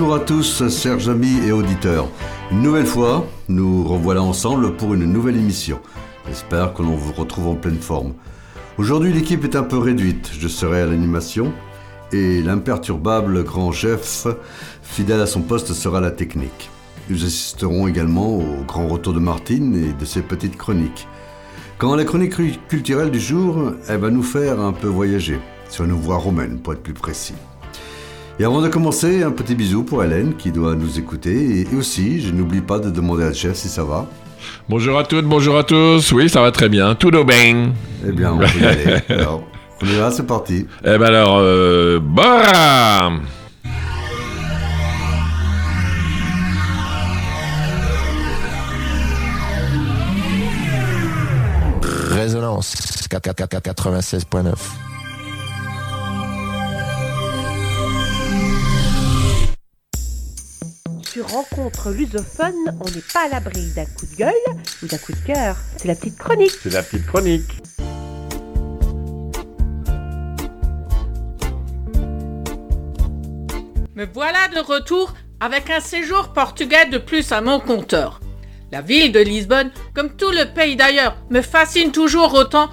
Bonjour à tous, chers amis et auditeurs. Une nouvelle fois, nous revoilà ensemble pour une nouvelle émission. J'espère que l'on vous retrouve en pleine forme. Aujourd'hui, l'équipe est un peu réduite. Je serai à l'animation et l'imperturbable grand chef, fidèle à son poste, sera la technique. Nous assisterons également au grand retour de Martine et de ses petites chroniques. Quand la chronique culturelle du jour, elle va nous faire un peu voyager, sur une voie romaine pour être plus précis. Et avant de commencer, un petit bisou pour Hélène qui doit nous écouter. Et aussi, je n'oublie pas de demander à chef si ça va. Bonjour à toutes, bonjour à tous. Oui, ça va très bien. Tout au bien. Eh bien, on peut y aller. Alors, on est là, c'est parti. Eh ben alors, euh, bora Résonance 96.9. Rencontre lusophone, on n'est pas à l'abri d'un coup de gueule ou d'un coup de cœur. C'est la petite chronique. C'est la petite chronique. Me voilà de retour avec un séjour portugais de plus à mon compteur. La ville de Lisbonne, comme tout le pays d'ailleurs, me fascine toujours autant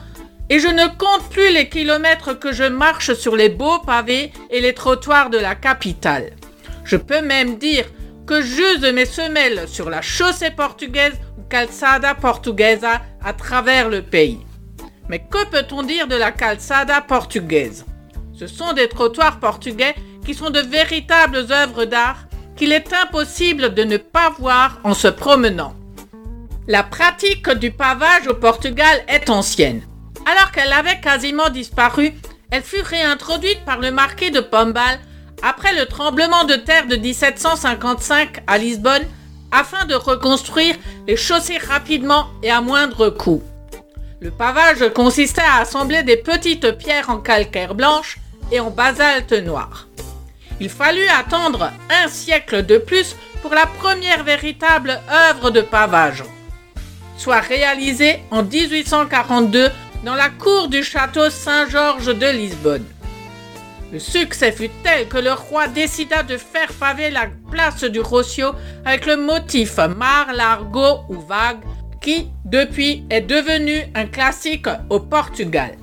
et je ne compte plus les kilomètres que je marche sur les beaux pavés et les trottoirs de la capitale. Je peux même dire que j'use mes semelles sur la chaussée portugaise ou calçada portuguesa à travers le pays. Mais que peut-on dire de la calçada portugaise? Ce sont des trottoirs portugais qui sont de véritables œuvres d'art qu'il est impossible de ne pas voir en se promenant. La pratique du pavage au Portugal est ancienne. Alors qu'elle avait quasiment disparu, elle fut réintroduite par le marquis de Pombal après le tremblement de terre de 1755 à Lisbonne afin de reconstruire les chaussées rapidement et à moindre coût. Le pavage consistait à assembler des petites pierres en calcaire blanche et en basalte noir. Il fallut attendre un siècle de plus pour la première véritable œuvre de pavage, soit réalisée en 1842 dans la cour du château Saint-Georges de Lisbonne. Le succès fut tel que le roi décida de faire paver la place du Rocio avec le motif mar, largo ou vague qui, depuis, est devenu un classique au Portugal.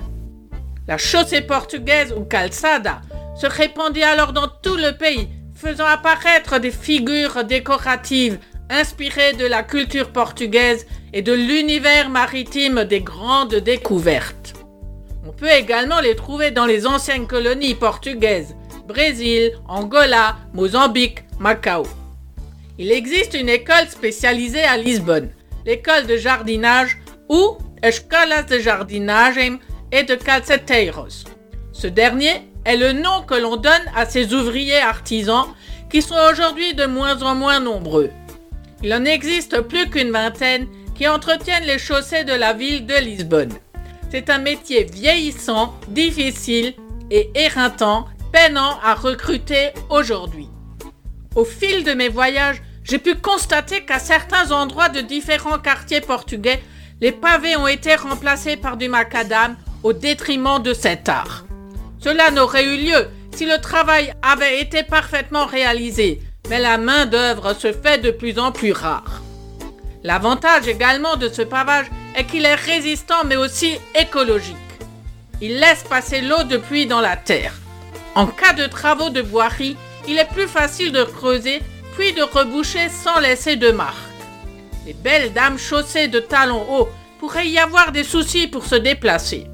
La chaussée portugaise ou calçada se répandit alors dans tout le pays, faisant apparaître des figures décoratives inspirées de la culture portugaise et de l'univers maritime des grandes découvertes. On peut également les trouver dans les anciennes colonies portugaises, Brésil, Angola, Mozambique, Macao. Il existe une école spécialisée à Lisbonne, l'école de jardinage ou Escolas de Jardinagem et de Calceteiros. Ce dernier est le nom que l'on donne à ces ouvriers artisans qui sont aujourd'hui de moins en moins nombreux. Il en existe plus qu'une vingtaine qui entretiennent les chaussées de la ville de Lisbonne. C'est un métier vieillissant, difficile et éreintant, peinant à recruter aujourd'hui. Au fil de mes voyages, j'ai pu constater qu'à certains endroits de différents quartiers portugais, les pavés ont été remplacés par du macadam au détriment de cet art. Cela n'aurait eu lieu si le travail avait été parfaitement réalisé, mais la main-d'œuvre se fait de plus en plus rare. L'avantage également de ce pavage est qu'il est résistant mais aussi écologique. Il laisse passer l'eau de pluie dans la terre. En cas de travaux de boirie, il est plus facile de creuser puis de reboucher sans laisser de marque. Les belles dames chaussées de talons hauts pourraient y avoir des soucis pour se déplacer.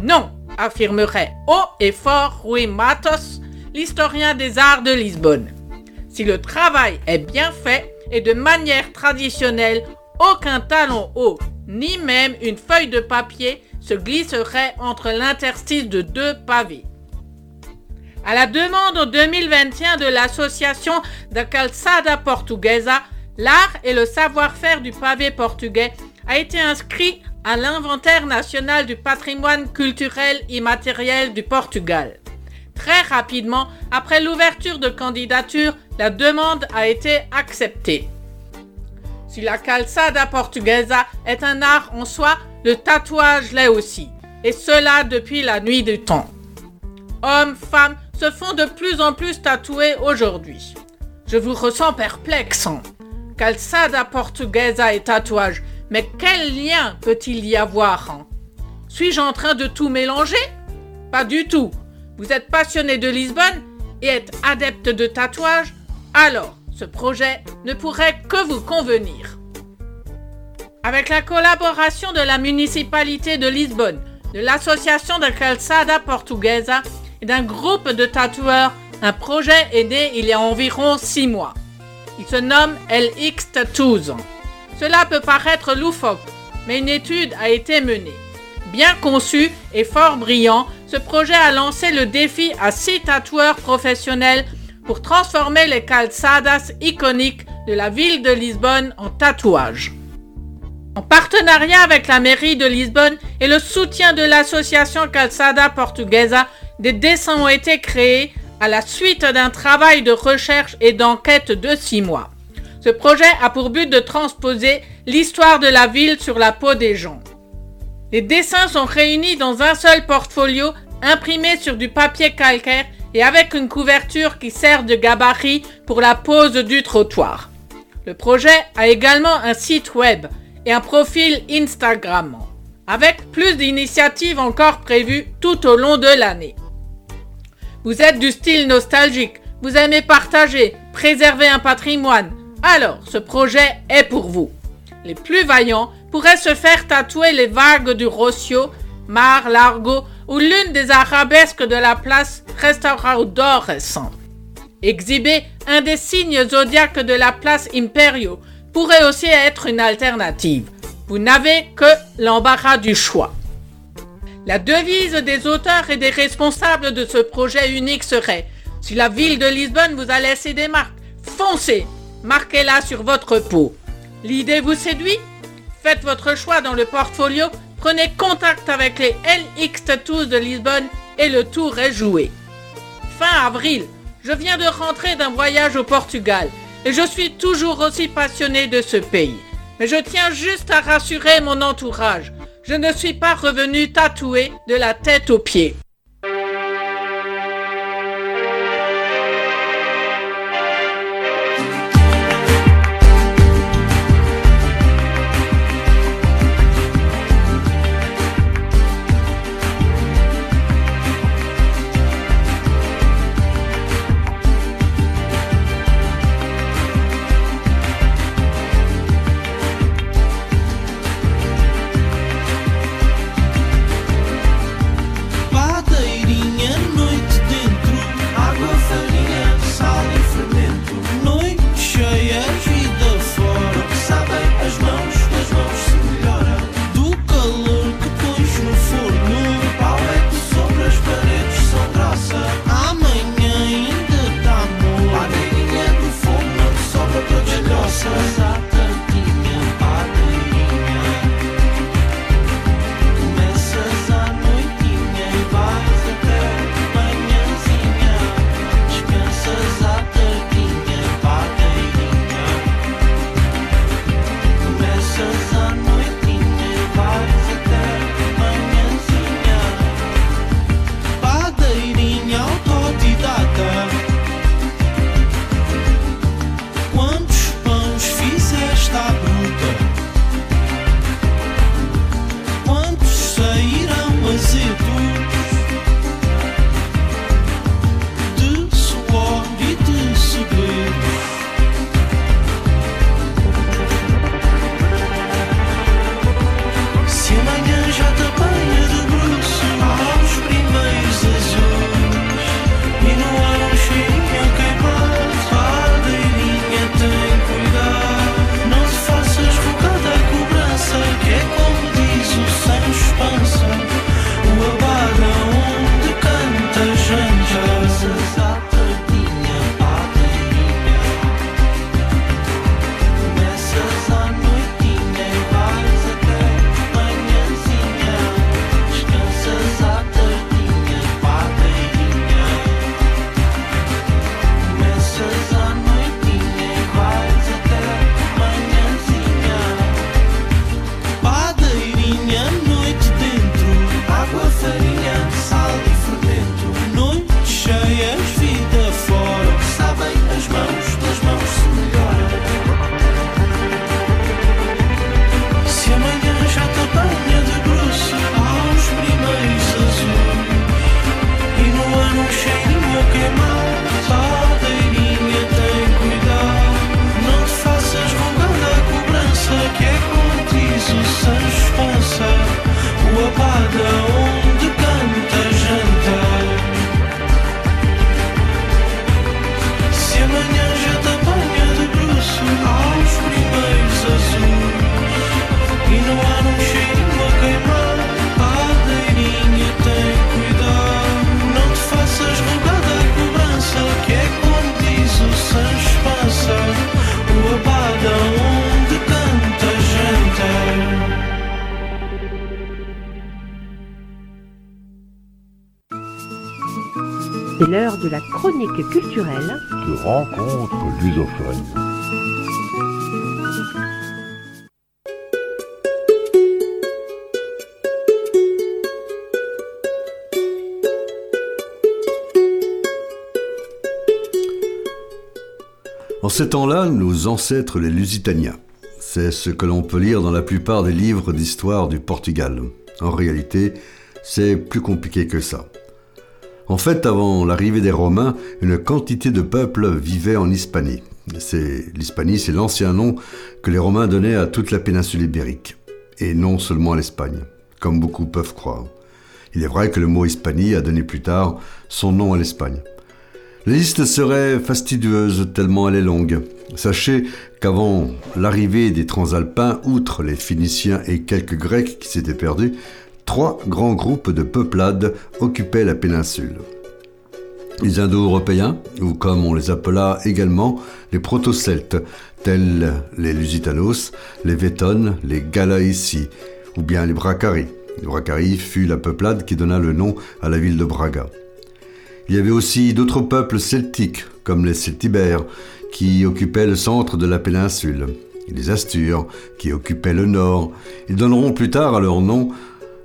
Non, affirmerait haut et fort Rui Matos, l'historien des arts de Lisbonne. Si le travail est bien fait et de manière traditionnelle, aucun talon haut, ni même une feuille de papier se glisserait entre l'interstice de deux pavés. À la demande en 2021 de l'association da Calçada Portuguesa, l'art et le savoir-faire du pavé portugais a été inscrit à l'inventaire national du patrimoine culturel immatériel du Portugal. Très rapidement, après l'ouverture de candidature, la demande a été acceptée. Si la calçada portuguesa est un art en soi, le tatouage l'est aussi, et cela depuis la nuit du temps. Hommes, femmes se font de plus en plus tatouer aujourd'hui. Je vous ressens perplexe. Calçada portuguesa et tatouage. Mais quel lien peut-il y avoir hein? Suis-je en train de tout mélanger? Pas du tout. Vous êtes passionné de Lisbonne et êtes adepte de tatouage Alors, ce projet ne pourrait que vous convenir. Avec la collaboration de la municipalité de Lisbonne, de l'association de Calçada Portuguesa et d'un groupe de tatoueurs, un projet est né il y a environ six mois. Il se nomme LX Tattoos. Cela peut paraître loufoque, mais une étude a été menée. Bien conçu et fort brillant, ce projet a lancé le défi à six tatoueurs professionnels pour transformer les calçadas iconiques de la ville de Lisbonne en tatouages. En partenariat avec la mairie de Lisbonne et le soutien de l'association Calçada Portuguesa, des dessins ont été créés à la suite d'un travail de recherche et d'enquête de six mois. Ce projet a pour but de transposer l'histoire de la ville sur la peau des gens. Les dessins sont réunis dans un seul portfolio imprimé sur du papier calcaire et avec une couverture qui sert de gabarit pour la pose du trottoir. Le projet a également un site web et un profil Instagram, avec plus d'initiatives encore prévues tout au long de l'année. Vous êtes du style nostalgique, vous aimez partager, préserver un patrimoine, alors ce projet est pour vous. Les plus vaillants pourraient se faire tatouer les vagues du Rossio, Mar Largo ou l'une des arabesques de la place Restauradores. Exhiber un des signes zodiaques de la place Imperio pourrait aussi être une alternative. Vous n'avez que l'embarras du choix. La devise des auteurs et des responsables de ce projet unique serait Si la ville de Lisbonne vous a laissé des marques, foncez, marquez-la sur votre peau. L'idée vous séduit? Faites votre choix dans le portfolio, prenez contact avec les LX Tattoos de Lisbonne et le tour est joué. Fin avril, je viens de rentrer d'un voyage au Portugal et je suis toujours aussi passionné de ce pays. Mais je tiens juste à rassurer mon entourage. Je ne suis pas revenu tatoué de la tête aux pieds. C'est l'heure de la chronique culturelle de rencontre lusophone. En ces temps-là, nos ancêtres les Lusitaniens. C'est ce que l'on peut lire dans la plupart des livres d'histoire du Portugal. En réalité, c'est plus compliqué que ça. En fait, avant l'arrivée des Romains, une quantité de peuples vivait en Hispanie. L'Hispanie, c'est l'ancien nom que les Romains donnaient à toute la péninsule ibérique, et non seulement à l'Espagne, comme beaucoup peuvent croire. Il est vrai que le mot Hispanie a donné plus tard son nom à l'Espagne. La liste serait fastidieuse tellement elle est longue. Sachez qu'avant l'arrivée des Transalpins, outre les Phéniciens et quelques Grecs qui s'étaient perdus, trois grands groupes de peuplades occupaient la péninsule. Les Indo-Européens, ou comme on les appela également, les Proto-Celtes, tels les Lusitanos, les Vétones, les Galaïci, ou bien les Bracari. Bracari fut la peuplade qui donna le nom à la ville de Braga. Il y avait aussi d'autres peuples celtiques, comme les Celtibères, qui occupaient le centre de la péninsule, les Astures, qui occupaient le nord. Ils donneront plus tard à leur nom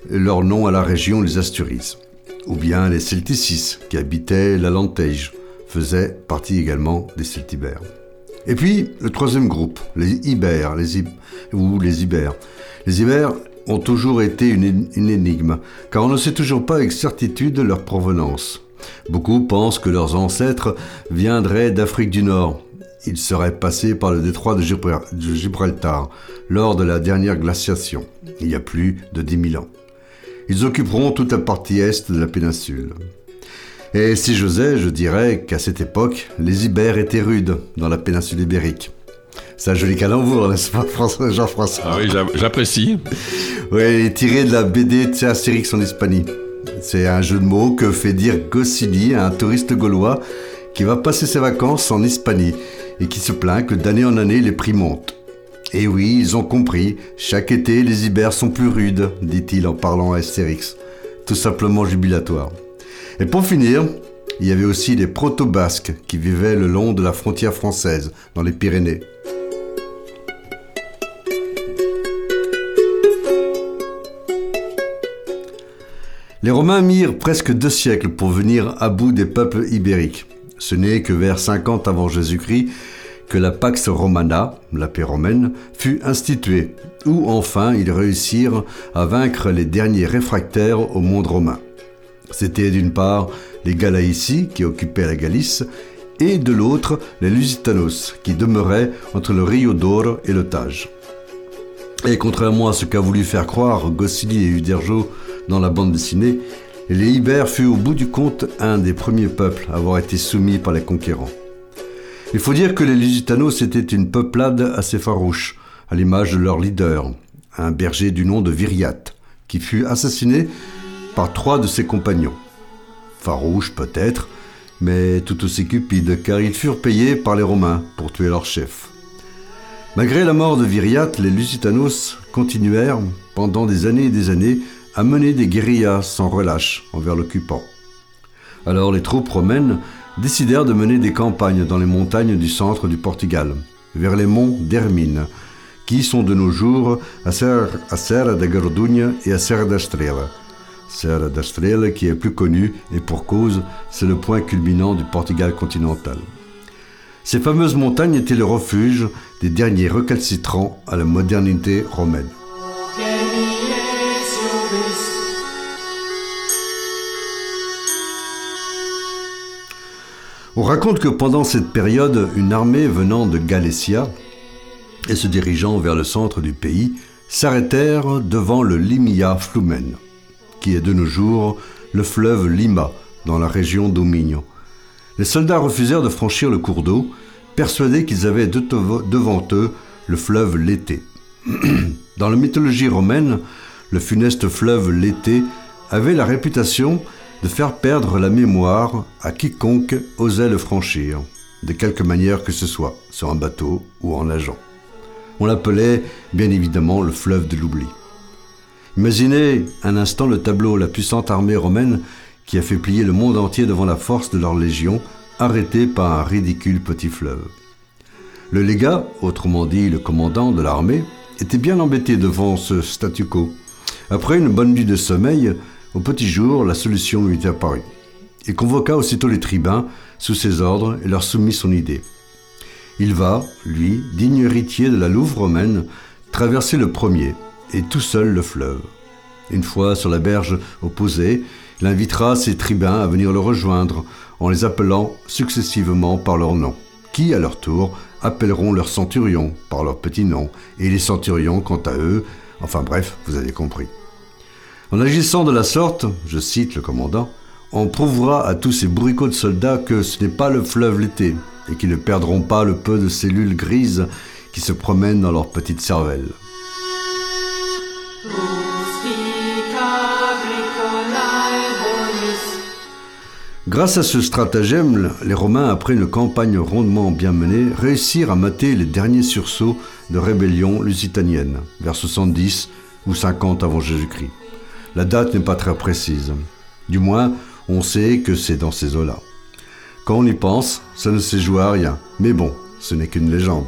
leur nom à la région les Asturies. Ou bien les Celticis, qui habitaient la Lantège, faisaient partie également des Celtibères. Et puis, le troisième groupe, les Ibères, les ou les Ibères. Les Ibères ont toujours été une, une énigme, car on ne sait toujours pas avec certitude leur provenance. Beaucoup pensent que leurs ancêtres viendraient d'Afrique du Nord. Ils seraient passés par le détroit de Gibraltar lors de la dernière glaciation, il y a plus de 10 000 ans. Ils occuperont toute la partie est de la péninsule. Et si j'osais, je dirais qu'à cette époque, les Ibères étaient rudes dans la péninsule ibérique. C'est un joli calembour, n'est-ce pas, Jean-François? Ah oui, j'apprécie. Oui, tiré de la BD Astérix en Hispanie. C'est un jeu de mots que fait dire Goscinny à un touriste gaulois qui va passer ses vacances en Hispanie et qui se plaint que d'année en année les prix montent. Et oui, ils ont compris, chaque été les Ibères sont plus rudes, dit-il en parlant à Astérix. Tout simplement jubilatoire. Et pour finir, il y avait aussi les proto-basques qui vivaient le long de la frontière française, dans les Pyrénées. Les Romains mirent presque deux siècles pour venir à bout des peuples ibériques. Ce n'est que vers 50 avant Jésus-Christ la Pax Romana, la paix romaine, fut instituée, où enfin ils réussirent à vaincre les derniers réfractaires au monde romain. C'était d'une part les Galaïci qui occupaient la Galice, et de l'autre les Lusitanos qui demeuraient entre le Rio d'Or et le Tage. Et contrairement à ce qu'a voulu faire croire Goscinny et Uderzo dans la bande dessinée, les Ibères furent au bout du compte un des premiers peuples à avoir été soumis par les conquérants. Il faut dire que les Lusitanos étaient une peuplade assez farouche, à l'image de leur leader, un berger du nom de Viriat, qui fut assassiné par trois de ses compagnons. Farouche peut-être, mais tout aussi cupide, car ils furent payés par les Romains pour tuer leur chef. Malgré la mort de Viriat, les Lusitanos continuèrent, pendant des années et des années, à mener des guérillas sans relâche envers l'occupant. Alors les troupes romaines décidèrent de mener des campagnes dans les montagnes du centre du Portugal, vers les monts d'Hermine, qui sont de nos jours à Serra da Gordunha et à Serra da Estrela. Serra da Estrela qui est plus connue, et pour cause, c'est le point culminant du Portugal continental. Ces fameuses montagnes étaient le refuge des derniers recalcitrants à la modernité romaine. On raconte que pendant cette période, une armée venant de Galécia et se dirigeant vers le centre du pays s'arrêtèrent devant le Limia Flumen, qui est de nos jours le fleuve Lima dans la région d'Omigno. Les soldats refusèrent de franchir le cours d'eau, persuadés qu'ils avaient devant eux le fleuve Lété. Dans la mythologie romaine, le funeste fleuve Lété avait la réputation de faire perdre la mémoire à quiconque osait le franchir, de quelque manière que ce soit, sur un bateau ou en nageant. On l'appelait bien évidemment le fleuve de l'oubli. Imaginez un instant le tableau, la puissante armée romaine qui a fait plier le monde entier devant la force de leur légion, arrêtée par un ridicule petit fleuve. Le légat, autrement dit le commandant de l'armée, était bien embêté devant ce statu quo. Après une bonne nuit de sommeil, au petit jour, la solution lui est apparue. Il convoqua aussitôt les tribuns sous ses ordres et leur soumit son idée. Il va, lui, digne héritier de la Louve romaine, traverser le premier, et tout seul le fleuve. Une fois sur la berge opposée, il invitera ses tribuns à venir le rejoindre en les appelant successivement par leur nom, qui, à leur tour, appelleront leurs centurions par leur petit nom, et les centurions, quant à eux, enfin bref, vous avez compris. En agissant de la sorte, je cite le commandant, on prouvera à tous ces bourricots de soldats que ce n'est pas le fleuve l'été, et qu'ils ne perdront pas le peu de cellules grises qui se promènent dans leur petite cervelle. Grâce à ce stratagème, les Romains, après une campagne rondement bien menée, réussirent à mater les derniers sursauts de rébellion lusitanienne, vers 70 ou 50 avant Jésus-Christ. La date n'est pas très précise. Du moins, on sait que c'est dans ces eaux-là. Quand on y pense, ça ne s'est joué à rien. Mais bon, ce n'est qu'une légende.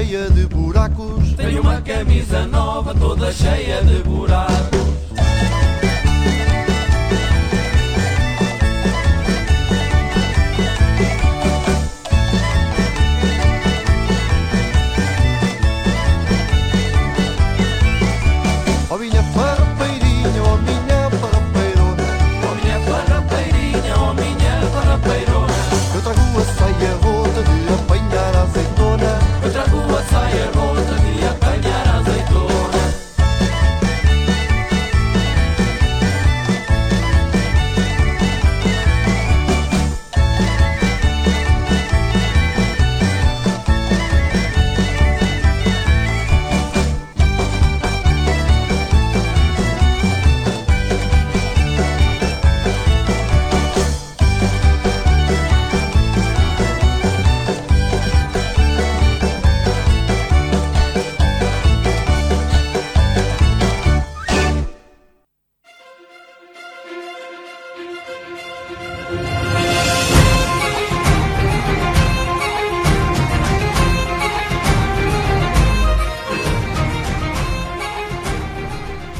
Cheia de buracos. Tenho uma camisa nova, toda cheia de buracos.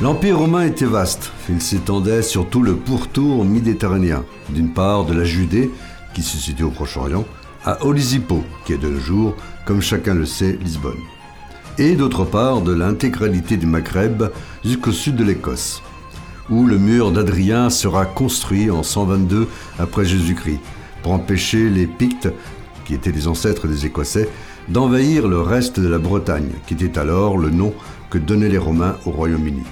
L'Empire romain était vaste. Il s'étendait sur tout le pourtour méditerranéen. D'une part de la Judée, qui se situe au Proche-Orient, à Olisipo, qui est de nos jours, comme chacun le sait, Lisbonne. Et d'autre part de l'intégralité du Maghreb jusqu'au sud de l'Écosse, où le mur d'Adrien sera construit en 122 après Jésus-Christ, pour empêcher les Pictes, qui étaient les ancêtres des Écossais, d'envahir le reste de la Bretagne, qui était alors le nom que donnaient les Romains au Royaume-Uni.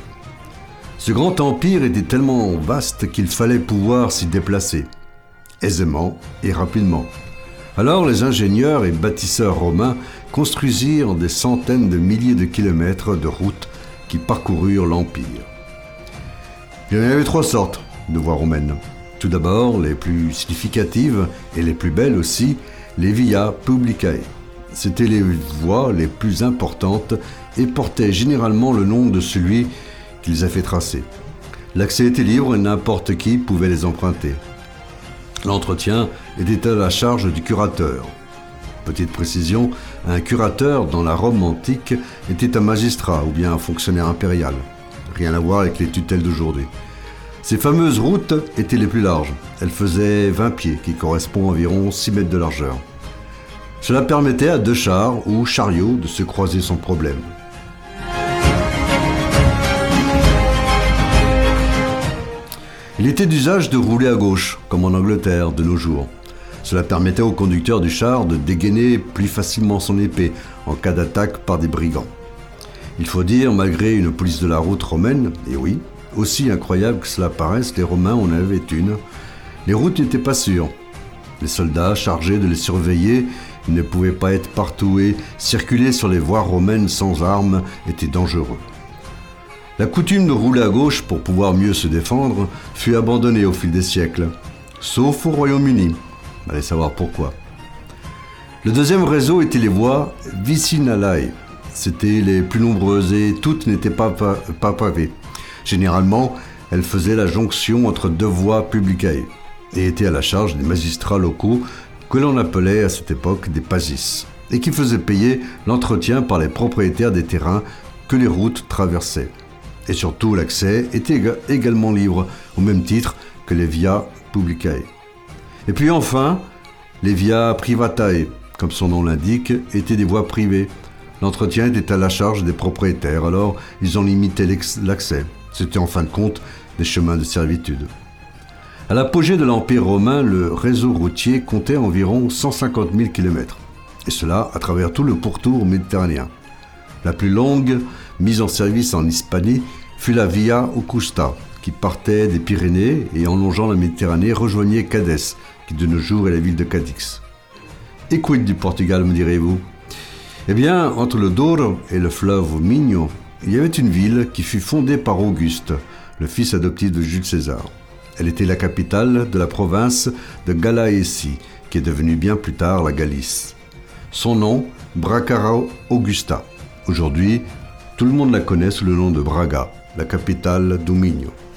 Ce grand empire était tellement vaste qu'il fallait pouvoir s'y déplacer, aisément et rapidement. Alors les ingénieurs et bâtisseurs romains construisirent des centaines de milliers de kilomètres de routes qui parcoururent l'empire. Il y en avait trois sortes de voies romaines. Tout d'abord, les plus significatives et les plus belles aussi, les via publicae. C'étaient les voies les plus importantes et portaient généralement le nom de celui a fait tracer. L'accès était libre et n'importe qui pouvait les emprunter. L'entretien était à la charge du curateur. Petite précision, un curateur dans la Rome antique était un magistrat ou bien un fonctionnaire impérial. Rien à voir avec les tutelles d'aujourd'hui. Ces fameuses routes étaient les plus larges. Elles faisaient 20 pieds, qui correspond à environ 6 mètres de largeur. Cela permettait à deux chars ou chariots de se croiser sans problème. Il était d'usage de rouler à gauche, comme en Angleterre de nos jours. Cela permettait au conducteur du char de dégainer plus facilement son épée en cas d'attaque par des brigands. Il faut dire, malgré une police de la route romaine, et oui, aussi incroyable que cela paraisse, les Romains en avaient une, les routes n'étaient pas sûres. Les soldats chargés de les surveiller ne pouvaient pas être partout et circuler sur les voies romaines sans armes était dangereux. La coutume de rouler à gauche pour pouvoir mieux se défendre fut abandonnée au fil des siècles, sauf au Royaume-Uni. Allez savoir pourquoi. Le deuxième réseau était les voies vicinalae. C'étaient les plus nombreuses et toutes n'étaient pas, pa- pas pavées. Généralement, elles faisaient la jonction entre deux voies publicae et étaient à la charge des magistrats locaux que l'on appelait à cette époque des pasis et qui faisaient payer l'entretien par les propriétaires des terrains que les routes traversaient. Et surtout, l'accès était éga- également libre, au même titre que les via publicae. Et puis enfin, les via privatae, comme son nom l'indique, étaient des voies privées. L'entretien était à la charge des propriétaires, alors ils limitaient l'ex- l'accès. C'était en fin de compte des chemins de servitude. À l'apogée de l'Empire romain, le réseau routier comptait environ 150 000 km, et cela à travers tout le pourtour méditerranéen. La plus longue mise en service en Hispanie fut la Via Augusta, qui partait des Pyrénées et en longeant la Méditerranée rejoignait Cadès, qui de nos jours est la ville de Cadix. Et quid du Portugal, me direz-vous? Eh bien, entre le Douro et le fleuve Minho, il y avait une ville qui fut fondée par Auguste, le fils adoptif de Jules César. Elle était la capitale de la province de Galaésie, qui est devenue bien plus tard la Galice. Son nom, Bracara Augusta. Aujourd'hui, tout le monde la connaît sous le nom de Braga, la capitale du Minho.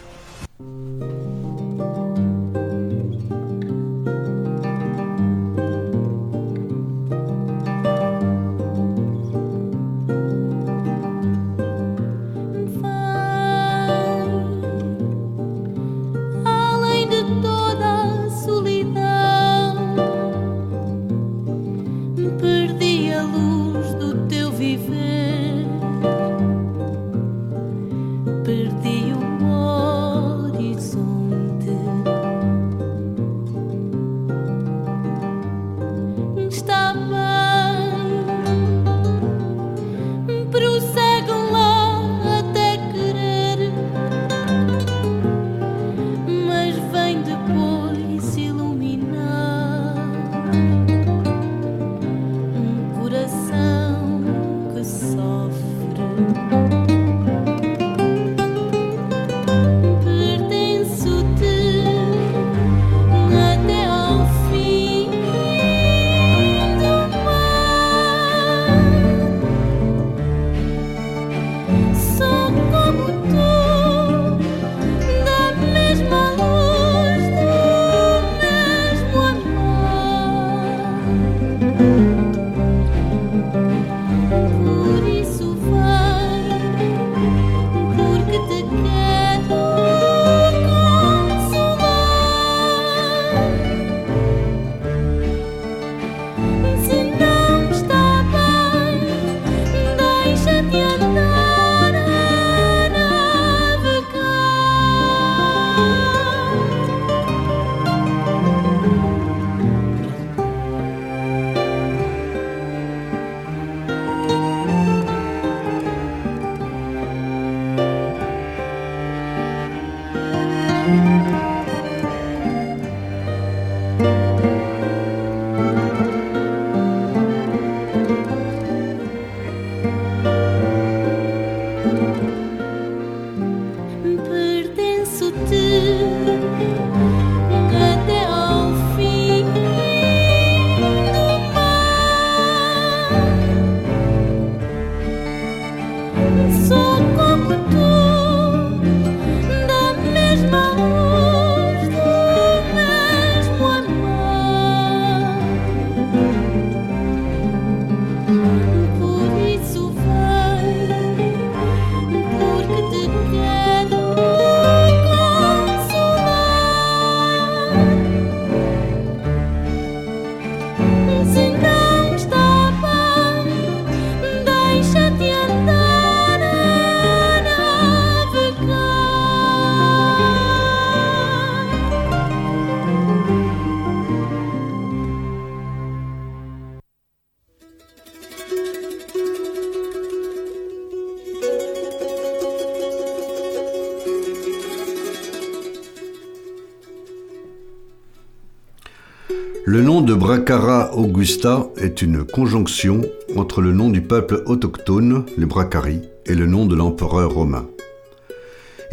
Bracara Augusta est une conjonction entre le nom du peuple autochtone, les Bracari, et le nom de l'empereur romain.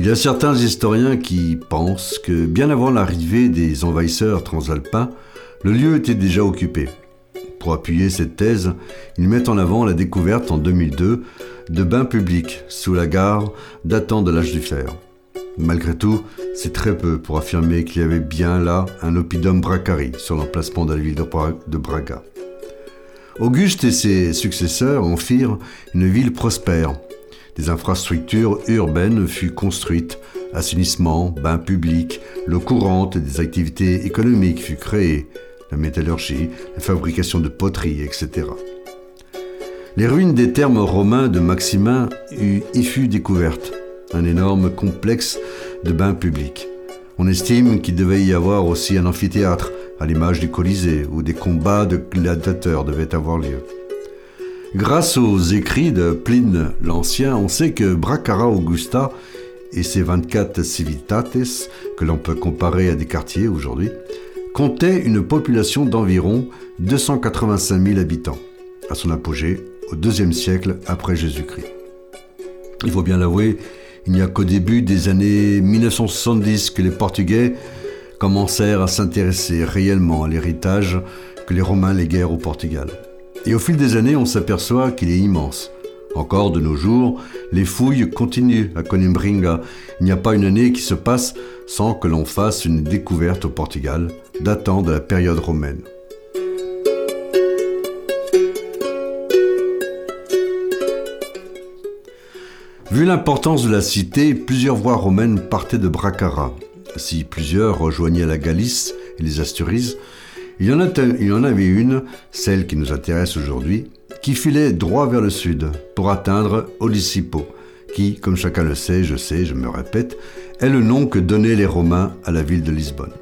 Il y a certains historiens qui pensent que bien avant l'arrivée des envahisseurs transalpins, le lieu était déjà occupé. Pour appuyer cette thèse, ils mettent en avant la découverte en 2002 de bains publics sous la gare datant de l'âge du fer. Malgré tout, c'est très peu pour affirmer qu'il y avait bien là un oppidum bracari sur l'emplacement de la ville de, Bra- de Braga. Auguste et ses successeurs en firent une ville prospère. Des infrastructures urbaines furent construites, assainissement, bains publics, l'eau courante, des activités économiques furent créées, la métallurgie, la fabrication de poteries, etc. Les ruines des thermes romains de Maximin y furent découvertes, un énorme complexe de bains publics. On estime qu'il devait y avoir aussi un amphithéâtre, à l'image du Colisée, où des combats de gladiateurs devaient avoir lieu. Grâce aux écrits de Pline l'Ancien, on sait que Bracara Augusta et ses 24 civitates, que l'on peut comparer à des quartiers aujourd'hui, comptaient une population d'environ 285 000 habitants, à son apogée au IIe siècle après Jésus-Christ. Il faut bien l'avouer, il n'y a qu'au début des années 1970 que les Portugais commencèrent à s'intéresser réellement à l'héritage que les Romains léguèrent au Portugal. Et au fil des années, on s'aperçoit qu'il est immense. Encore de nos jours, les fouilles continuent à Coimbra. Il n'y a pas une année qui se passe sans que l'on fasse une découverte au Portugal datant de la période romaine. Vu l'importance de la cité, plusieurs voies romaines partaient de Bracara. Si plusieurs rejoignaient la Galice et les Asturies, il y en, avait une, celle qui nous intéresse aujourd'hui, qui filait droit vers le sud pour atteindre Olisipo, qui, comme chacun le sait, je sais, je me répète, est le nom que donnaient les Romains à la ville de Lisbonne.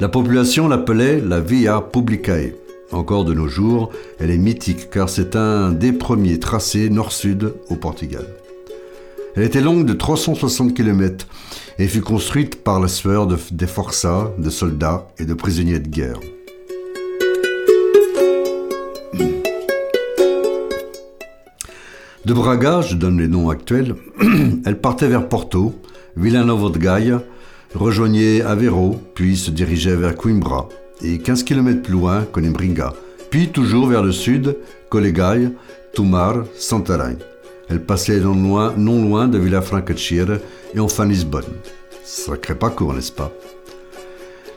La population l'appelait la Via Publicae. Encore de nos jours, elle est mythique car c'est un des premiers tracés nord-sud au Portugal. Elle était longue de 360 km et fut construite par la sueur de, des forçats, de soldats et de prisonniers de guerre. De Braga, je donne les noms actuels, elle partait vers Porto, Villanova de Gaia, rejoignait Aveiro, puis se dirigeait vers Coimbra, et 15 km plus loin, Conembringa, puis toujours vers le sud, Colegai, Tomar, Santarém. Elle passait non loin, de Villafranca-de-Xira et enfin Lisbonne. Sacré parcours, n'est-ce pas?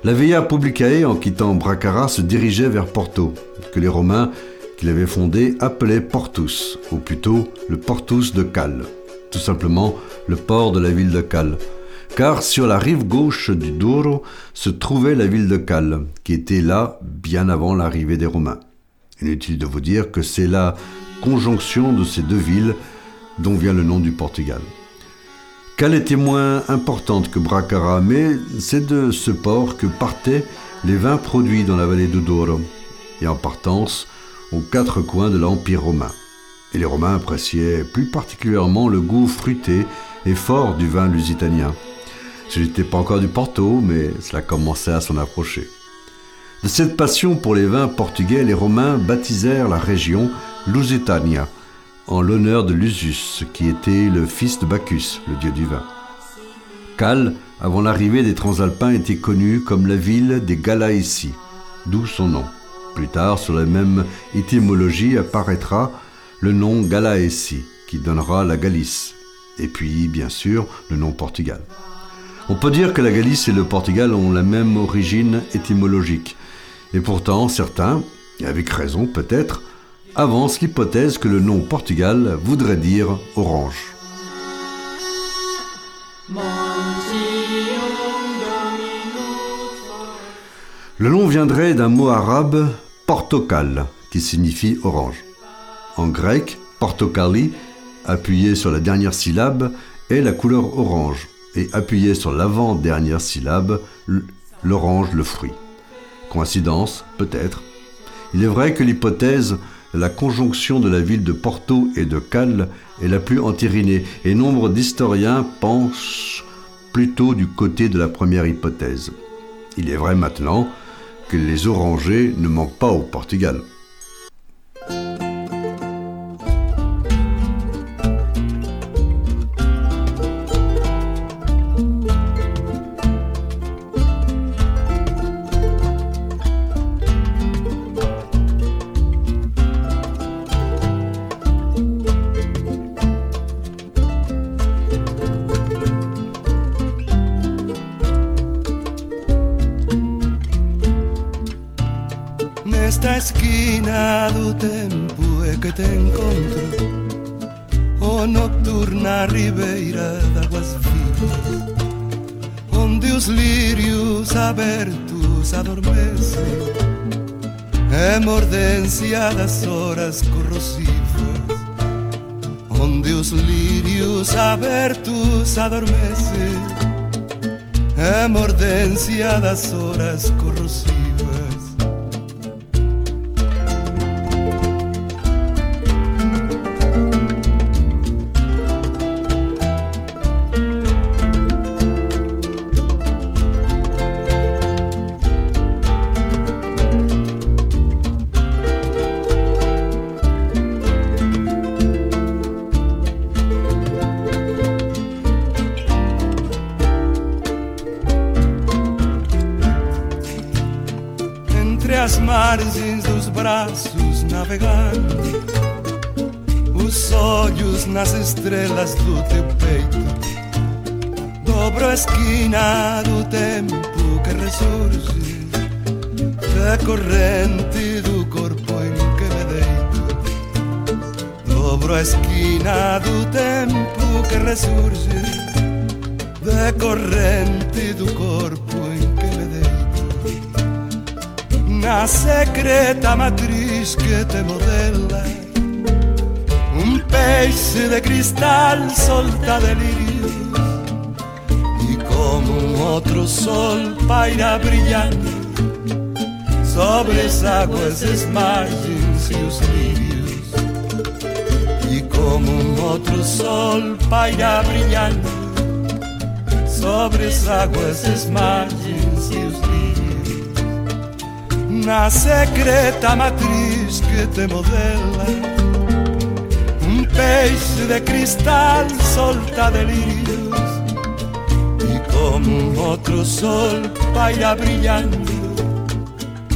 La Via Publicae, en quittant Bracara, se dirigeait vers Porto, que les Romains qui l'avaient fondé appelaient Portus, ou plutôt le Portus de Cal, tout simplement le port de la ville de Cal. Car sur la rive gauche du Douro se trouvait la ville de Cal, qui était là bien avant l'arrivée des Romains. Inutile de vous dire que c'est la conjonction de ces deux villes dont vient le nom du Portugal. Cal était moins importante que Bracara, mais c'est de ce port que partaient les vins produits dans la vallée du Douro, et en partance aux quatre coins de l'Empire romain. Et les Romains appréciaient plus particulièrement le goût fruité et fort du vin lusitanien. Ce n'était pas encore du Porto, mais cela commençait à s'en approcher. De cette passion pour les vins portugais, les Romains baptisèrent la région Lusitania, en l'honneur de Lusus, qui était le fils de Bacchus, le dieu du vin. Cal, avant l'arrivée des Transalpins, était connue comme la ville des Galaécies, d'où son nom. Plus tard, sur la même étymologie apparaîtra le nom Galaésie, qui donnera la Galice, et puis, bien sûr, le nom Portugal. On peut dire que la Galice et le Portugal ont la même origine étymologique. Et pourtant, certains, et avec raison peut-être, avancent l'hypothèse que le nom Portugal voudrait dire orange. Le nom viendrait d'un mot arabe portokal, qui signifie orange. En grec, portokali, appuyé sur la dernière syllabe, est la couleur orange, et appuyé sur l'avant-dernière syllabe, l'orange, le fruit. Coïncidence, peut-être. Il est vrai que l'hypothèse la conjonction de la ville de Porto et de Cal est la plus entérinée, et nombre d'historiens penchent plutôt du côté de la première hypothèse. Il est vrai maintenant que les orangers ne manquent pas au Portugal. Virtus adormece, emordenciadas horas corrosivas, onde os lírios abertos adormece, emordenciadas horas corrosivas. Margens dos braços navegando, os olhos nas estrelas do teu peito. Dobro a esquina do tempo que ressurge, da corrente do corpo em que me deito. Dobro a esquina do tempo que ressurge, da corrente do corpo una secreta matriz que te modela, un peixe de cristal solta de lirio, y como un otro sol paira brillante sobre águas esmaltes y os lirios, y como un otro sol paira brillante sobre águas esmaltes y na secreta matriz que te modela. Un peixe de cristal solta delirios y como otro sol paira brillando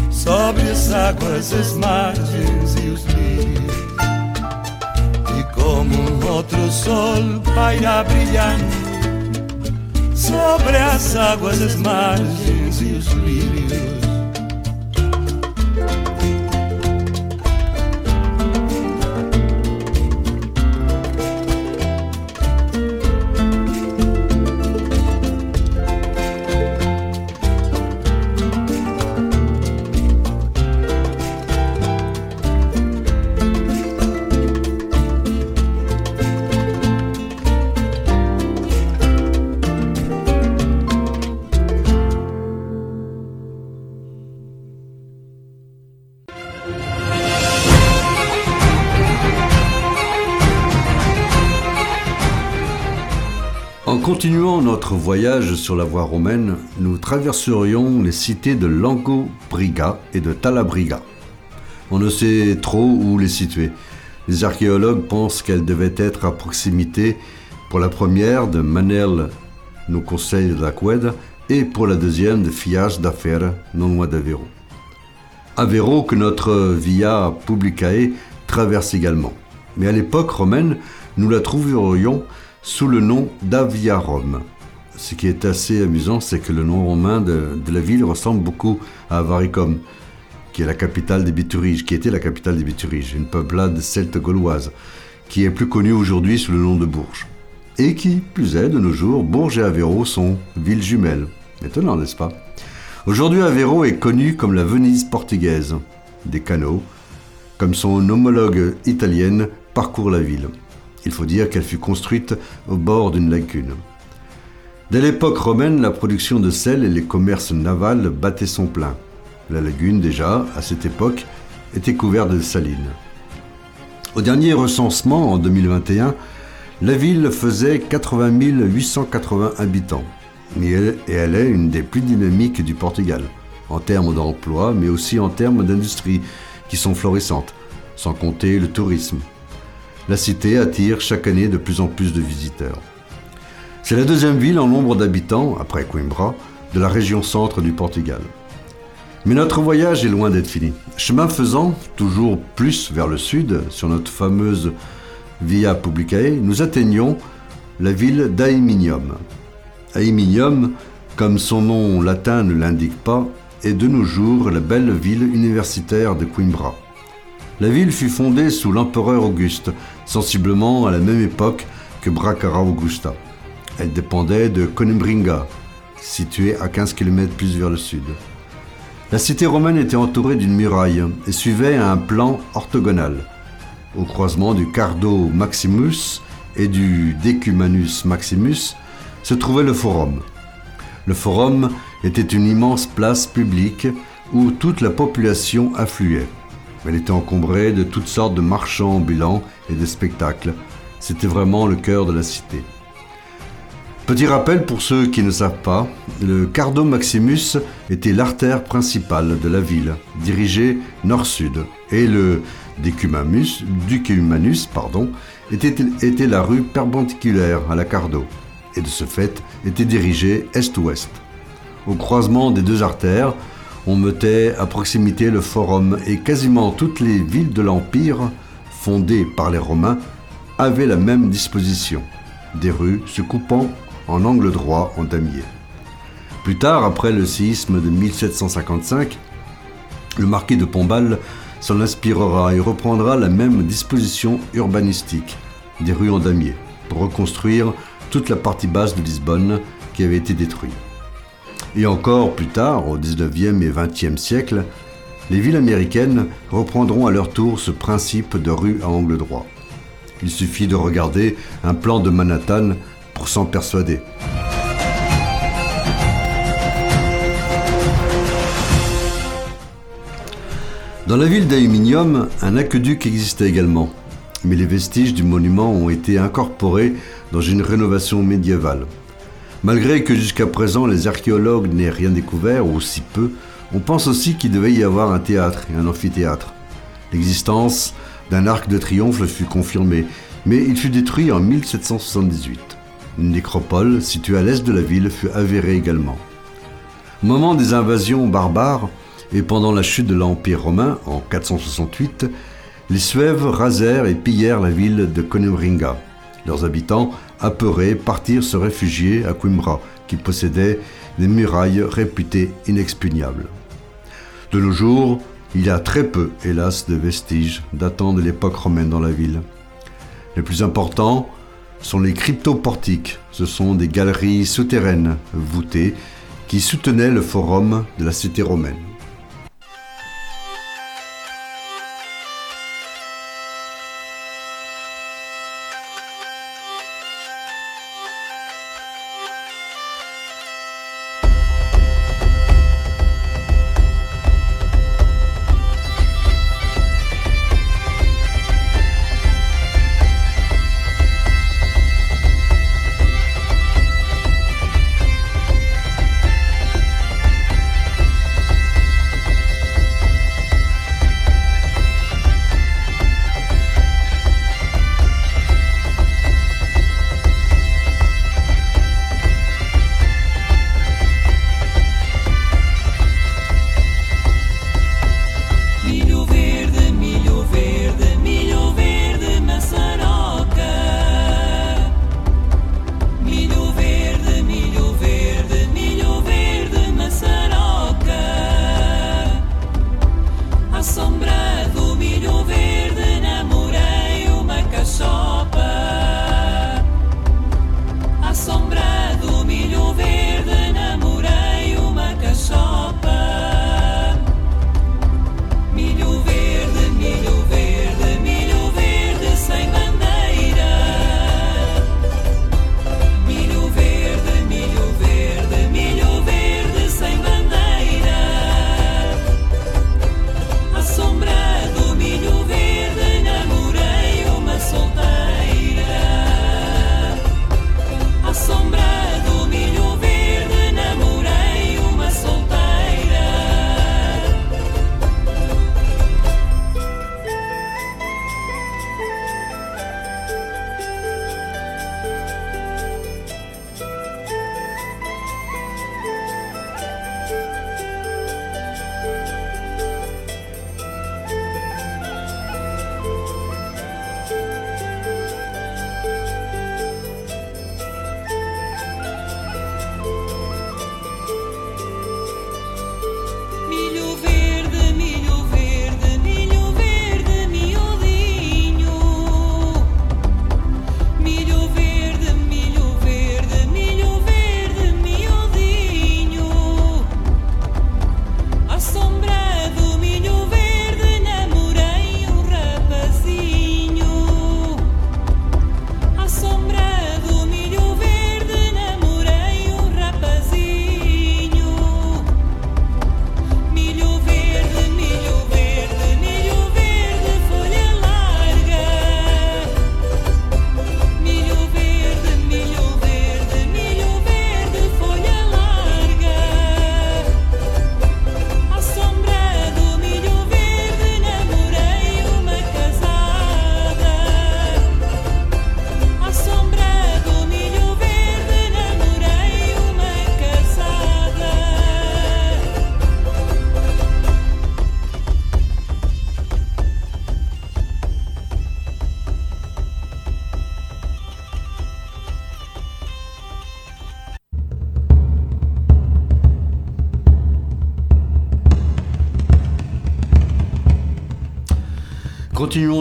sobre as águas as margens e os lírios y como otro sol paira brillando sobre as águas as margens e os continuant notre voyage sur la voie romaine, nous traverserions les cités de Lango Briga et de Talabriga. On ne sait trop où les situer. Les archéologues pensent qu'elles devaient être à proximité pour la première de Manel no Conselho da Queda et pour la deuxième de Fias da Fera, non loin d'Aveyron. Aveyron que notre Via Publicae traverse également. Mais à l'époque romaine, nous la trouverions sous le nom d'Aviarum. ce qui est assez amusant, c'est que le nom romain de, la ville ressemble beaucoup à Avaricum, qui est la capitale des Bituriges, qui était la capitale des Bituriges, une peuplade celte gauloise, qui est plus connue aujourd'hui sous le nom de Bourges. Et qui, plus est, de nos jours, Bourges et Aveiro sont villes jumelles. Étonnant, n'est-ce pas? Aujourd'hui, Aveiro est connu comme la Venise portugaise. Des canaux, comme son homologue italienne, parcourent la ville. Il faut dire qu'elle fut construite au bord d'une lagune. Dès l'époque romaine, la production de sel et les commerces navals battaient son plein. La lagune, déjà, à cette époque, était couverte de salines. Au dernier recensement, en 2021, la ville faisait 80 880 habitants. Et elle, est une des plus dynamiques du Portugal, en termes d'emploi, mais aussi en termes d'industrie, qui sont florissantes, sans compter le tourisme. La cité attire chaque année de plus en plus de visiteurs. C'est la deuxième ville en nombre d'habitants, après Coimbra, de la région centre du Portugal. Mais notre voyage est loin d'être fini. Chemin faisant, toujours plus vers le sud, sur notre fameuse Via Publicae, nous atteignons la ville d'Aeminium. Aeminium, comme son nom latin ne l'indique pas, est de nos jours la belle ville universitaire de Coimbra. La ville fut fondée sous l'empereur Auguste, sensiblement à la même époque que Bracara Augusta. Elle dépendait de Coimbringa, située à 15 km plus vers le sud. La cité romaine était entourée d'une muraille et suivait un plan orthogonal. Au croisement du Cardo Maximus et du Decumanus Maximus se trouvait le Forum. Le Forum était une immense place publique où toute la population affluait. Elle était encombrée de toutes sortes de marchands ambulants et de spectacles. C'était vraiment le cœur de la cité. Petit rappel pour ceux qui ne savent pas, le Cardo Maximus était l'artère principale de la ville, dirigée nord-sud, et le Decumanus, Decumanus pardon, était la rue perpendiculaire à la Cardo, et de ce fait était dirigée est-ouest. Au croisement des deux artères, on mettait à proximité le forum et quasiment toutes les villes de l'Empire, fondées par les Romains, avaient la même disposition, des rues se coupant en angle droit en damier. Plus tard, après le séisme de 1755, le marquis de Pombal s'en inspirera et reprendra la même disposition urbanistique, des rues en damier, pour reconstruire toute la partie basse de Lisbonne qui avait été détruite. Et encore plus tard, au 19e et 20e siècle, les villes américaines reprendront à leur tour ce principe de rue à angle droit. Il suffit de regarder un plan de Manhattan pour s'en persuader. Dans la ville d'Aluminium, un aqueduc existait également, mais les vestiges du monument ont été incorporés dans une rénovation médiévale. Malgré que jusqu'à présent les archéologues n'aient rien découvert, ou si peu, on pense aussi qu'il devait y avoir un théâtre et un amphithéâtre. L'existence d'un arc de triomphe fut confirmée, mais il fut détruit en 1778. Une nécropole située à l'est de la ville fut avérée également. Au moment des invasions barbares et pendant la chute de l'Empire romain en 468, les Suèves rasèrent et pillèrent la ville de Connemringa. Leurs habitants, apeurés, partirent se réfugier à Coimbra, qui possédait des murailles réputées inexpugnables. De nos jours, il y a très peu, hélas, de vestiges datant de l'époque romaine dans la ville. Les plus importants sont les cryptoportiques. Ce sont des galeries souterraines voûtées qui soutenaient le forum de la cité romaine.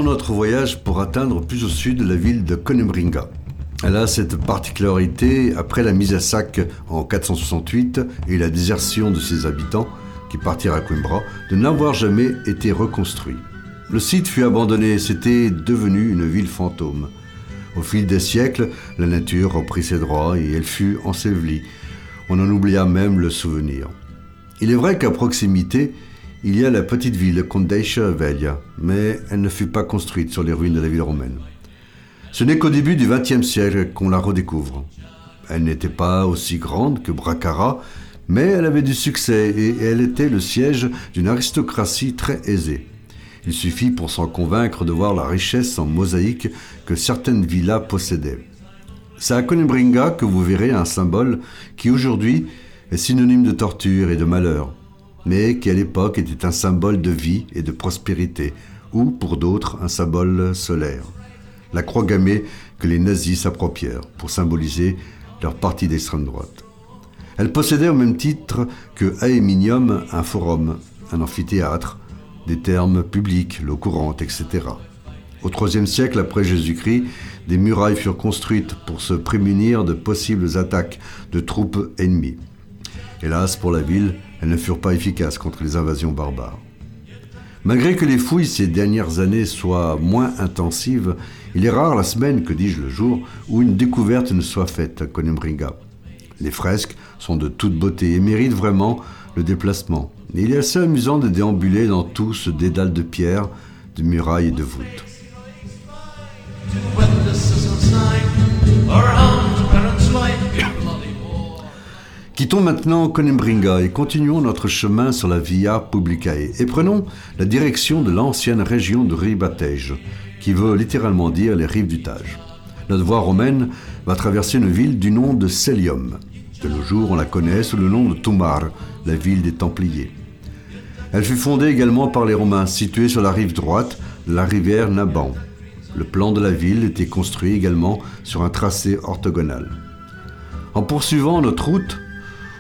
Notre voyage pour atteindre plus au sud la ville de Connemringa. Elle a cette particularité, après la mise à sac en 468 et la désertion de ses habitants, qui partirent à Coimbra, de n'avoir jamais été reconstruit. Le site fut abandonné, c'était devenu une ville fantôme. Au fil des siècles, la nature reprit ses droits et elle fut ensevelie. On en oublia même le souvenir. Il est vrai qu'à proximité, il y a la petite ville Condeixa Velha, mais elle ne fut pas construite sur les ruines de la ville romaine. Ce n'est qu'au début du XXe siècle qu'on la redécouvre. Elle n'était pas aussi grande que Bracara, mais elle avait du succès et elle était le siège d'une aristocratie très aisée. Il suffit pour s'en convaincre de voir la richesse en mosaïque que certaines villas possédaient. C'est à Conebringa que vous verrez un symbole qui aujourd'hui est synonyme de torture et de malheur, mais qui à l'époque était un symbole de vie et de prospérité, ou pour d'autres un symbole solaire. La croix gammée que les nazis s'approprièrent pour symboliser leur parti d'extrême droite. Elle possédait au même titre que Aeminium un forum, un amphithéâtre, des termes publics, l'eau courante, etc. Au IIIe siècle après Jésus-Christ, des murailles furent construites pour se prémunir de possibles attaques de troupes ennemies. Hélas, pour la ville, elles ne furent pas efficaces contre les invasions barbares. Malgré que les fouilles ces dernières années soient moins intensives, il est rare la semaine, que dis-je le jour, où une découverte ne soit faite à Conembringa. Les fresques sont de toute beauté et méritent vraiment le déplacement. Et il est assez amusant de déambuler dans tout ce dédale de pierre, de murailles et de voûtes. Quittons maintenant Conembringa et continuons notre chemin sur la Via Publicae et prenons la direction de l'ancienne région de Ribatejo, qui veut littéralement dire les rives du Tage. Notre voie romaine va traverser une ville du nom de Celium. De nos jours, on la connaît sous le nom de Tumar, la ville des Templiers. Elle fut fondée également par les Romains, située sur la rive droite de la rivière Naban. Le plan de la ville était construit également sur un tracé orthogonal. En poursuivant notre route,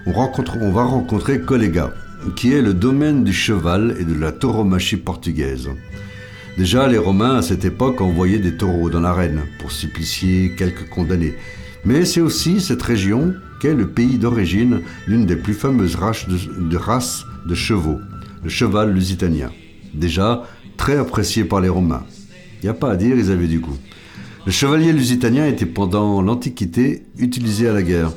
on, va rencontrer Collega, qui est le domaine du cheval et de la tauromachie portugaise. Déjà, les Romains à cette époque envoyaient des taureaux dans l'arène pour supplicier quelques condamnés. Mais c'est aussi cette région qu'est le pays d'origine d'une des plus fameuses de races de chevaux, le cheval lusitanien. Déjà très apprécié par les Romains. Il n'y a pas à dire, ils avaient du goût. Le chevalier lusitanien était pendant l'Antiquité utilisé à la guerre.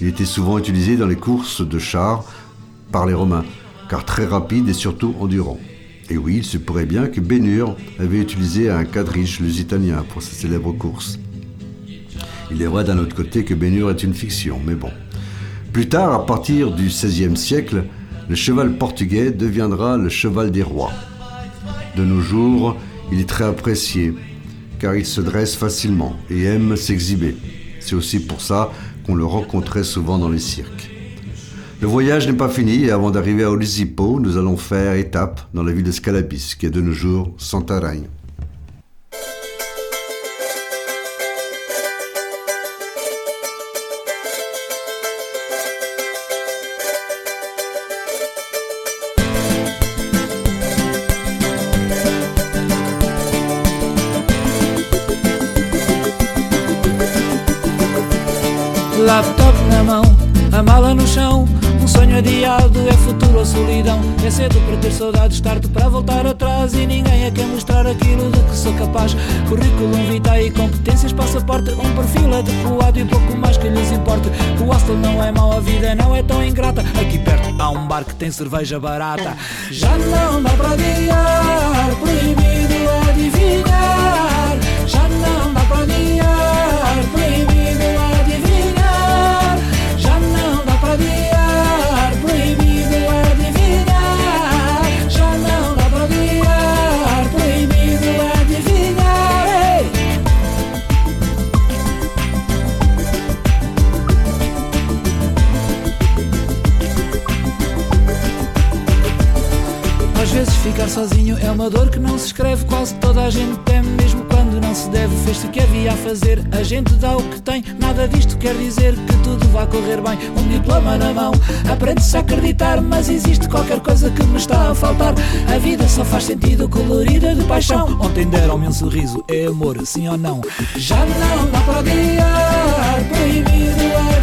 Il était souvent utilisé dans les courses de chars par les Romains, car très rapide et surtout endurant. Et oui, il se pourrait bien que Bénur avait utilisé un quadriche lusitanien pour sa célèbre course. Il est vrai d'un autre côté que Bénur est une fiction, mais bon. Plus tard, à partir du XVIe siècle, le cheval portugais deviendra le cheval des rois. De nos jours, il est très apprécié, car il se dresse facilement et aime s'exhiber. C'est aussi pour ça qu'on le rencontrait souvent dans les cirques. Le voyage n'est pas fini et avant d'arriver à Olisipo, nous allons faire étape dans la ville de Scalabis, qui est de nos jours Santarém. Passaporte. Um perfil adequado e pouco mais que lhes importe. O hostel não é mau, a vida não é tão ingrata. Aqui perto há um bar que tem cerveja barata. Já não dá para adiar, proibido adivinhar. Já não dá para adiar, é uma dor que não se escreve, quase toda a gente teme, mesmo quando não se deve. Fez-se o que havia a fazer, a gente dá o que tem. Nada disto quer dizer que tudo vai correr bem. Um diploma na mão, aprende-se a acreditar, mas existe qualquer coisa que me está a faltar. A vida só faz sentido colorida de paixão. Ontem deram-me um sorriso, é amor, sim ou não? Já não dá para adiar, proibido adivinhar.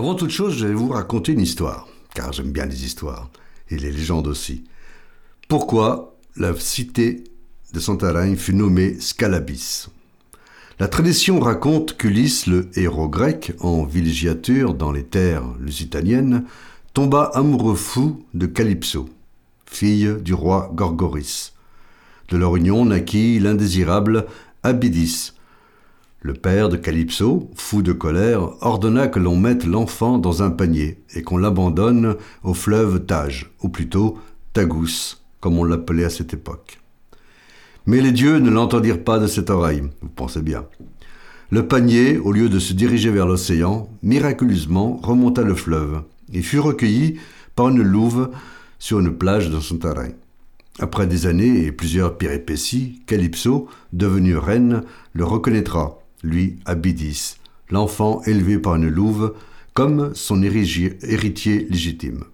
Avant toute chose, je vais vous raconter une histoire, car j'aime bien les histoires, et les légendes aussi. Pourquoi la cité de Santarém fut nommée Scalabis? La tradition raconte qu'Ulysse, le héros grec, en villégiature dans les terres lusitaniennes, tomba amoureux fou de Calypso, fille du roi Gorgoris. De leur union naquit l'indésirable Abydis, le père de Calypso, fou de colère, ordonna que l'on mette l'enfant dans un panier et qu'on l'abandonne au fleuve Tage, ou plutôt Tagus, comme on l'appelait à cette époque. Mais les dieux ne l'entendirent pas de cette oreille, vous pensez bien. Le panier, au lieu de se diriger vers l'océan, miraculeusement remonta le fleuve et fut recueilli par une louve sur une plage de Santarém. Après des années et plusieurs péripéties, Calypso, devenue reine, le reconnaîtra, lui, Abydis, l'enfant élevé par une louve, comme son héritier légitime.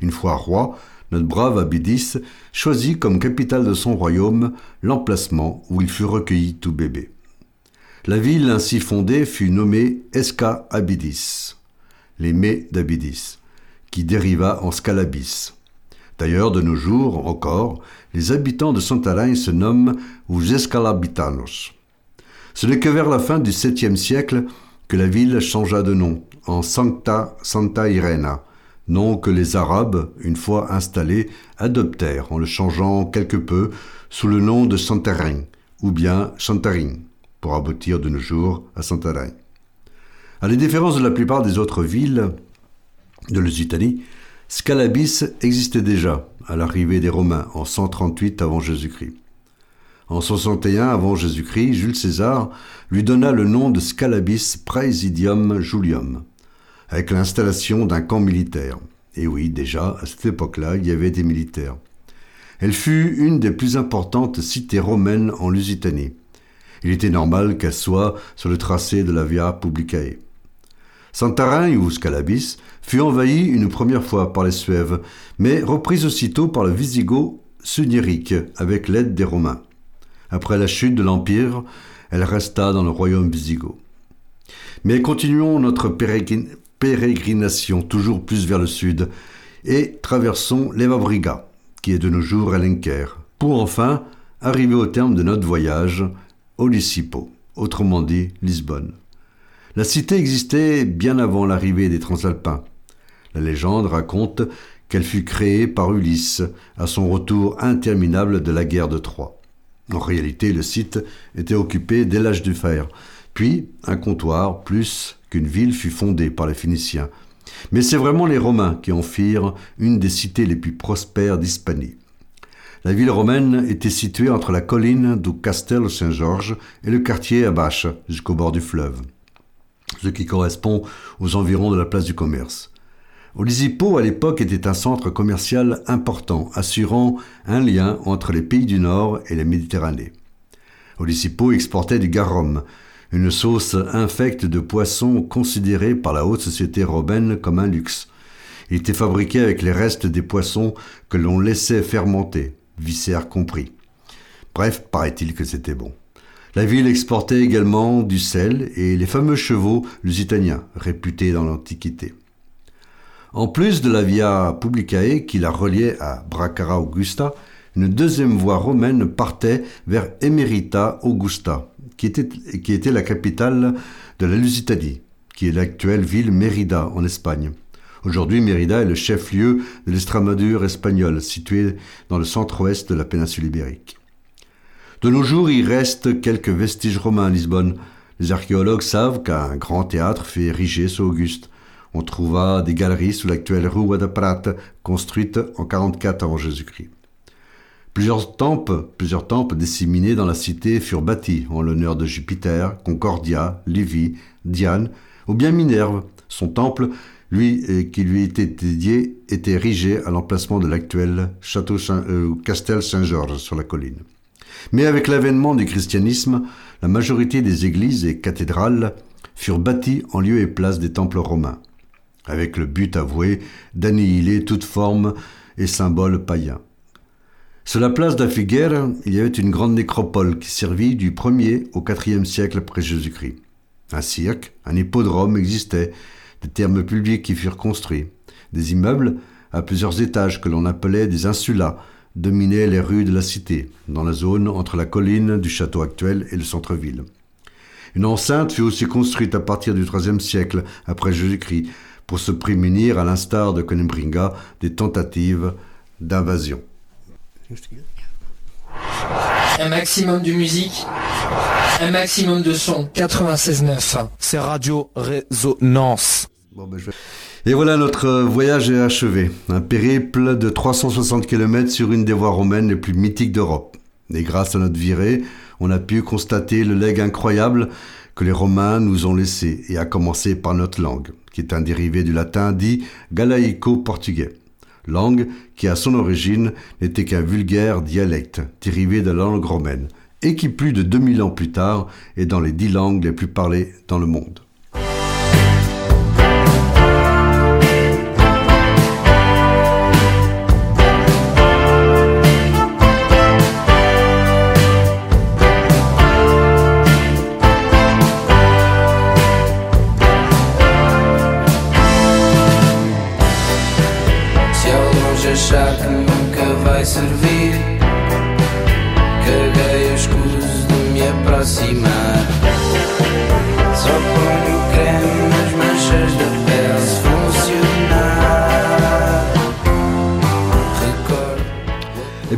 Une fois roi, notre brave Abydis choisit comme capitale de son royaume l'emplacement où il fut recueilli tout bébé. La ville ainsi fondée fut nommée Esca Abydis, les mets d'Abydis, qui dériva en Scalabis. D'ailleurs, de nos jours encore, les habitants de Santarém se nomment os Escalabitanos. Ce n'est que vers la fin du 7e siècle que la ville changea de nom en Sancta Santa Irena, nom que les Arabes, une fois installés, adoptèrent en le changeant quelque peu sous le nom de Santarém ou bien Santarin, pour aboutir de nos jours à Santarém. À la différence de la plupart des autres villes de Lusitanie, Scalabis existait déjà à l'arrivée des Romains en 138 avant Jésus-Christ. En 61 avant Jésus-Christ, Jules César lui donna le nom de Scalabis Praesidium Julium, avec l'installation d'un camp militaire. Et oui, déjà, à cette époque-là, il y avait des militaires. Elle fut une des plus importantes cités romaines en Lusitanie. Il était normal qu'elle soit sur le tracé de la Via Publicae. Santarém ou Scalabis fut envahie une première fois par les Suèves, mais reprise aussitôt par le Visigoth Sugnérique avec l'aide des Romains. Après la chute de l'Empire, elle resta dans le royaume visigoth. Mais continuons notre pérégrin- pérégrination toujours plus vers le sud et traversons l'Evabriga, qui est de nos jours à Lenker, pour enfin arriver au terme de notre voyage au autrement dit Lisbonne. La cité existait bien avant l'arrivée des Transalpins. La légende raconte qu'elle fut créée par Ulysse à son retour interminable de la guerre de Troie. En réalité, le site était occupé dès l'âge du fer, puis un comptoir plus qu'une ville fut fondée par les Phéniciens. Mais c'est vraiment les Romains qui en firent une des cités les plus prospères d'Hispanie. La ville romaine était située entre la colline du Castel Saint-Georges et le quartier Abache, jusqu'au bord du fleuve, ce qui correspond aux environs de la place du commerce. Olisipo, à l'époque, était un centre commercial important, assurant un lien entre les pays du Nord et la Méditerranée. Olisipo exportait du garum, une sauce infecte de poisson considérée par la haute société romaine comme un luxe. Il était fabriqué avec les restes des poissons que l'on laissait fermenter, viscères compris. Bref, paraît-il que c'était bon. La ville exportait également du sel et les fameux chevaux lusitaniens, réputés dans l'Antiquité. En plus de la Via Publicae qui la reliait à Bracara Augusta, une deuxième voie romaine partait vers Emerita Augusta, qui était, la capitale de la Lusitanie, qui est l'actuelle ville Mérida en Espagne. Aujourd'hui, Mérida est le chef-lieu de l'Estramadure espagnole, situé dans le centre-ouest de la péninsule ibérique. De nos jours, il reste quelques vestiges romains à Lisbonne. Les archéologues savent qu'un grand théâtre fut érigé sous Auguste. On trouva des galeries sous l'actuelle Rua da Prata, construite en 44 avant Jésus-Christ. Plusieurs temples, plusieurs temples disséminés dans la cité furent bâtis en l'honneur de Jupiter, Concordia, Lévi, Diane ou bien Minerve. Son temple, lui qui lui était dédié, était érigé à l'emplacement de l'actuel château euh, Castel Saint-Georges sur la colline. Mais avec l'avènement du christianisme, la majorité des églises et cathédrales furent bâties en lieu et place des temples romains, avec le but avoué d'annihiler toute forme et symbole païen. Sur la place de la Figuère, il y avait une grande nécropole qui servit du 1er au 4e siècle après Jésus-Christ. Un cirque, un hippodrome existait, des termes publics qui furent construits, des immeubles à plusieurs étages que l'on appelait des insulas dominaient les rues de la cité, dans la zone entre la colline du château actuel et le centre-ville. Une enceinte fut aussi construite à partir du IIIe siècle après Jésus-Christ pour se prémunir, à l'instar de Conembringa, des tentatives d'invasion. Un maximum de musique, un maximum de son. 96.9. C'est Radio Résonance. Bon, ben, je vais- Et voilà, notre euh, voyage est achevé. Un périple de 360 km sur une des voies romaines les plus mythiques d'Europe. Et grâce à notre virée, on a pu constater le legs incroyable que les Romains nous ont laissé, et à commencer par notre langue, qui est un dérivé du latin dit galaïco-portugais. Langue qui, à son origine, n'était qu'un vulgaire dialecte dérivé de la langue romaine, et qui, plus de 2000 ans plus tard, est dans les dix langues les plus parlées dans le monde.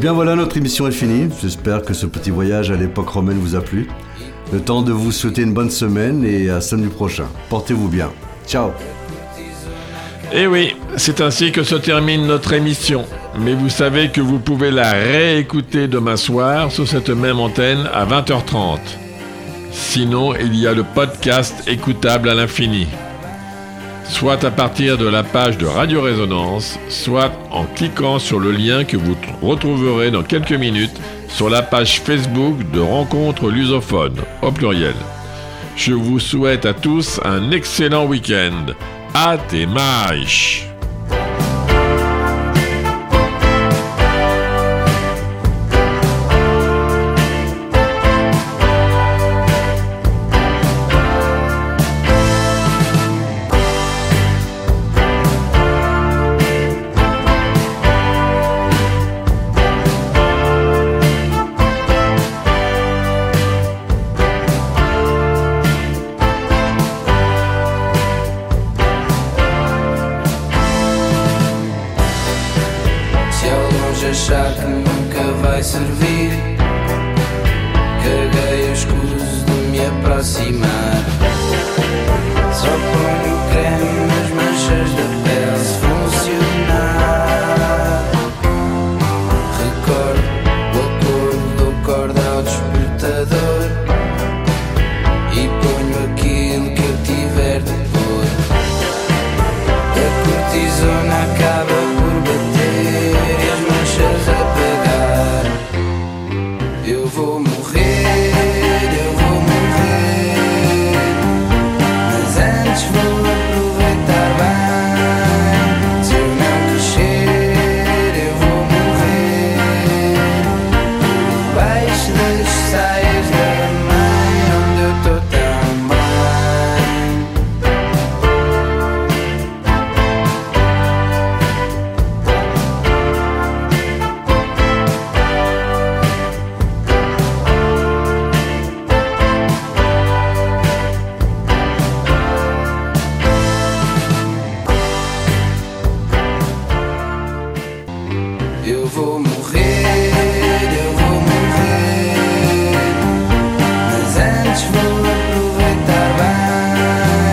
Bien voilà, notre émission est finie. J'espère que ce petit voyage à l'époque romaine vous a plu. Le temps de vous souhaiter une bonne semaine et à samedi prochain. Portez-vous bien. Ciao Et Eh oui, c'est ainsi que se termine notre émission. Mais vous savez que vous pouvez la réécouter demain soir sur cette même antenne à 20h30. Sinon, il y a le podcast écoutable à l'infini. Soit à partir de la page de Radio Résonance, soit en cliquant sur le lien que vous retrouverez dans quelques minutes sur la page Facebook de Rencontre Lusophone, au pluriel. Je vous souhaite à tous un excellent week-end. Até mais! Se